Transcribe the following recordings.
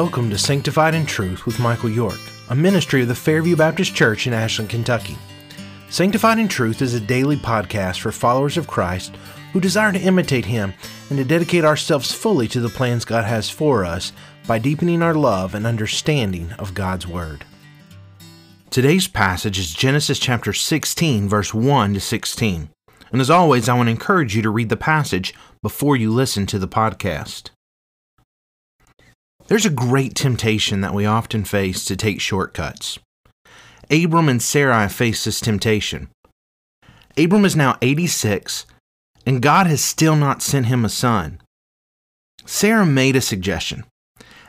Welcome to Sanctified in Truth with Michael York, a ministry of the Fairview Baptist Church in Ashland, Kentucky. Sanctified in Truth is a daily podcast for followers of Christ who desire to imitate Him and to dedicate ourselves fully to the plans God has for us by deepening our love and understanding of God's Word. Today's passage is Genesis chapter 16, verse 1 to 16. And as always, I want to encourage you to read the passage before you listen to the podcast. There's a great temptation that we often face to take shortcuts. Abram and Sarai face this temptation. Abram is now 86, and God has still not sent him a son. Sarah made a suggestion.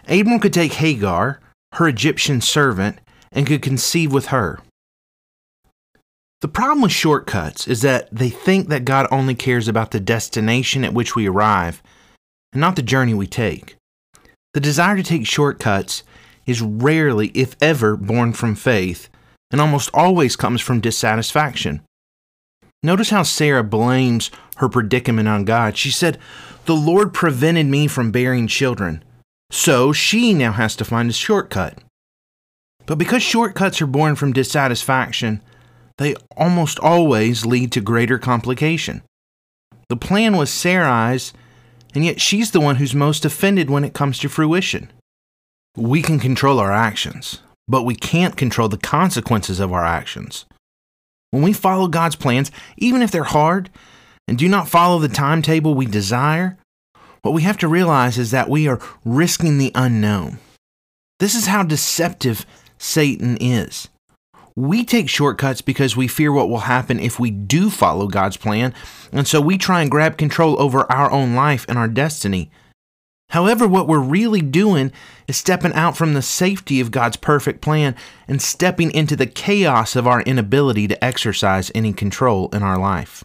Abram could take Hagar, her Egyptian servant, and could conceive with her. The problem with shortcuts is that they think that God only cares about the destination at which we arrive and not the journey we take. The desire to take shortcuts is rarely, if ever, born from faith and almost always comes from dissatisfaction. Notice how Sarah blames her predicament on God. She said, The Lord prevented me from bearing children, so she now has to find a shortcut. But because shortcuts are born from dissatisfaction, they almost always lead to greater complication. The plan was Sarai's and yet she's the one who's most offended when it comes to fruition. We can control our actions, but we can't control the consequences of our actions. When we follow God's plans, even if they're hard, and do not follow the timetable we desire, what we have to realize is that we are risking the unknown. This is how deceptive Satan is. We take shortcuts because we fear what will happen if we do follow God's plan, and so we try and grab control over our own life and our destiny. However, what we're really doing is stepping out from the safety of God's perfect plan and stepping into the chaos of our inability to exercise any control in our life.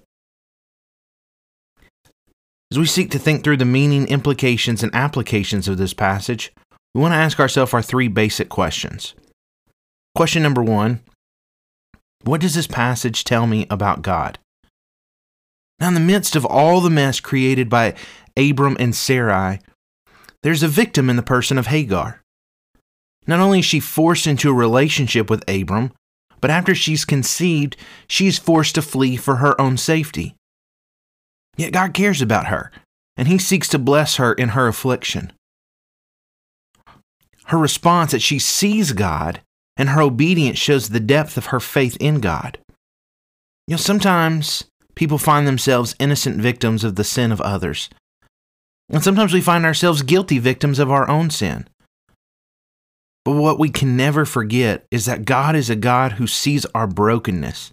As we seek to think through the meaning, implications, and applications of this passage, we want to ask ourselves our three basic questions. Question number one what does this passage tell me about God? Now, in the midst of all the mess created by Abram and Sarai, there's a victim in the person of Hagar. Not only is she forced into a relationship with Abram, but after she's conceived, she's forced to flee for her own safety. Yet God cares about her, and He seeks to bless her in her affliction. Her response that she sees God and her obedience shows the depth of her faith in God. You know, sometimes people find themselves innocent victims of the sin of others. And sometimes we find ourselves guilty victims of our own sin. But what we can never forget is that God is a God who sees our brokenness.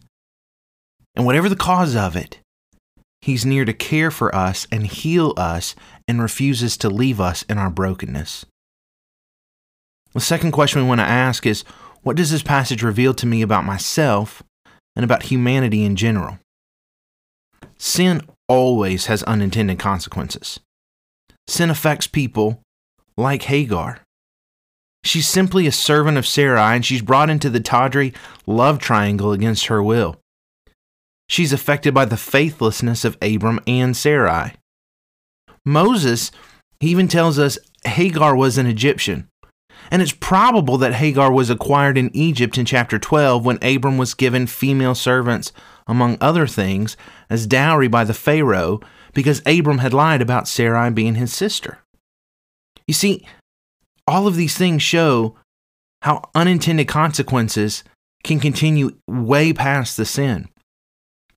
And whatever the cause of it, He's near to care for us and heal us and refuses to leave us in our brokenness. The second question we want to ask is what does this passage reveal to me about myself and about humanity in general? Sin always has unintended consequences. Sin affects people like Hagar. She's simply a servant of Sarai and she's brought into the tawdry love triangle against her will. She's affected by the faithlessness of Abram and Sarai. Moses even tells us Hagar was an Egyptian, and it's probable that Hagar was acquired in Egypt in chapter 12 when Abram was given female servants, among other things, as dowry by the Pharaoh because Abram had lied about Sarai being his sister. You see, all of these things show how unintended consequences can continue way past the sin.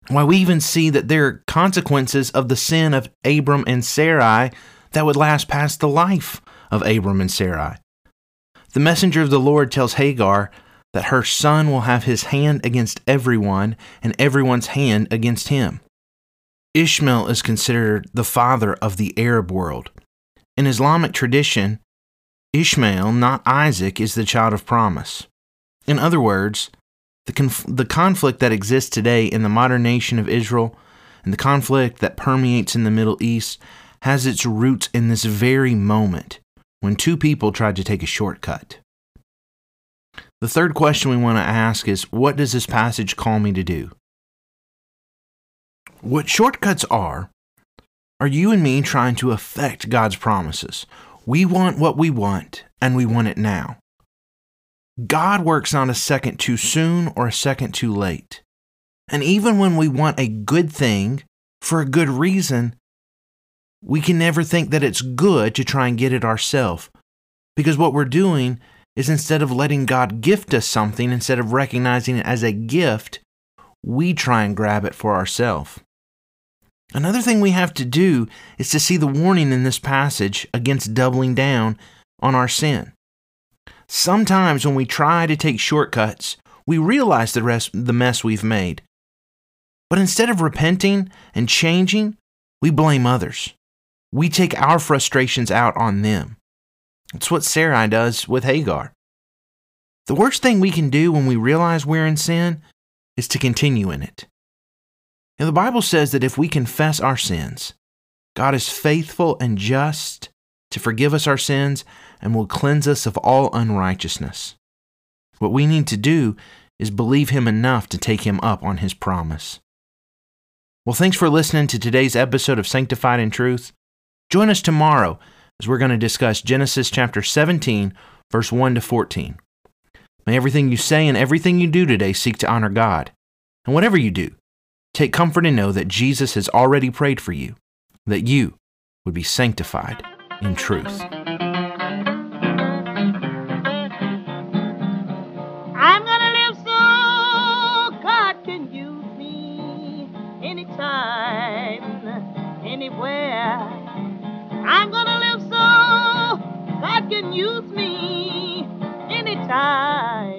Why we even see that there are consequences of the sin of Abram and Sarai that would last past the life of Abram and Sarai. The messenger of the Lord tells Hagar that her son will have his hand against everyone and everyone's hand against him. Ishmael is considered the father of the Arab world. In Islamic tradition, Ishmael, not Isaac, is the child of promise. In other words, the, conf- the conflict that exists today in the modern nation of Israel and the conflict that permeates in the Middle East has its roots in this very moment when two people tried to take a shortcut. The third question we want to ask is what does this passage call me to do? What shortcuts are, are you and me trying to affect God's promises, We want what we want, and we want it now. God works not a second too soon or a second too late. And even when we want a good thing for a good reason, we can never think that it's good to try and get it ourselves. Because what we're doing is instead of letting God gift us something, instead of recognizing it as a gift, we try and grab it for ourselves. Another thing we have to do is to see the warning in this passage against doubling down on our sin. Sometimes when we try to take shortcuts, we realize the rest the mess we've made. But instead of repenting and changing, we blame others. We take our frustrations out on them. It's what Sarai does with Hagar. The worst thing we can do when we realize we're in sin is to continue in it. Now, the Bible says that if we confess our sins, God is faithful and just to forgive us our sins and will cleanse us of all unrighteousness. What we need to do is believe Him enough to take Him up on His promise. Well, thanks for listening to today's episode of Sanctified in Truth. Join us tomorrow as we're going to discuss Genesis chapter 17, verse 1 to 14. May everything you say and everything you do today seek to honor God. And whatever you do, take comfort and know that Jesus has already prayed for you, that you would be sanctified in truth. I'm gonna live so God can use me anytime, anywhere. I'm gonna live so God can use me anytime.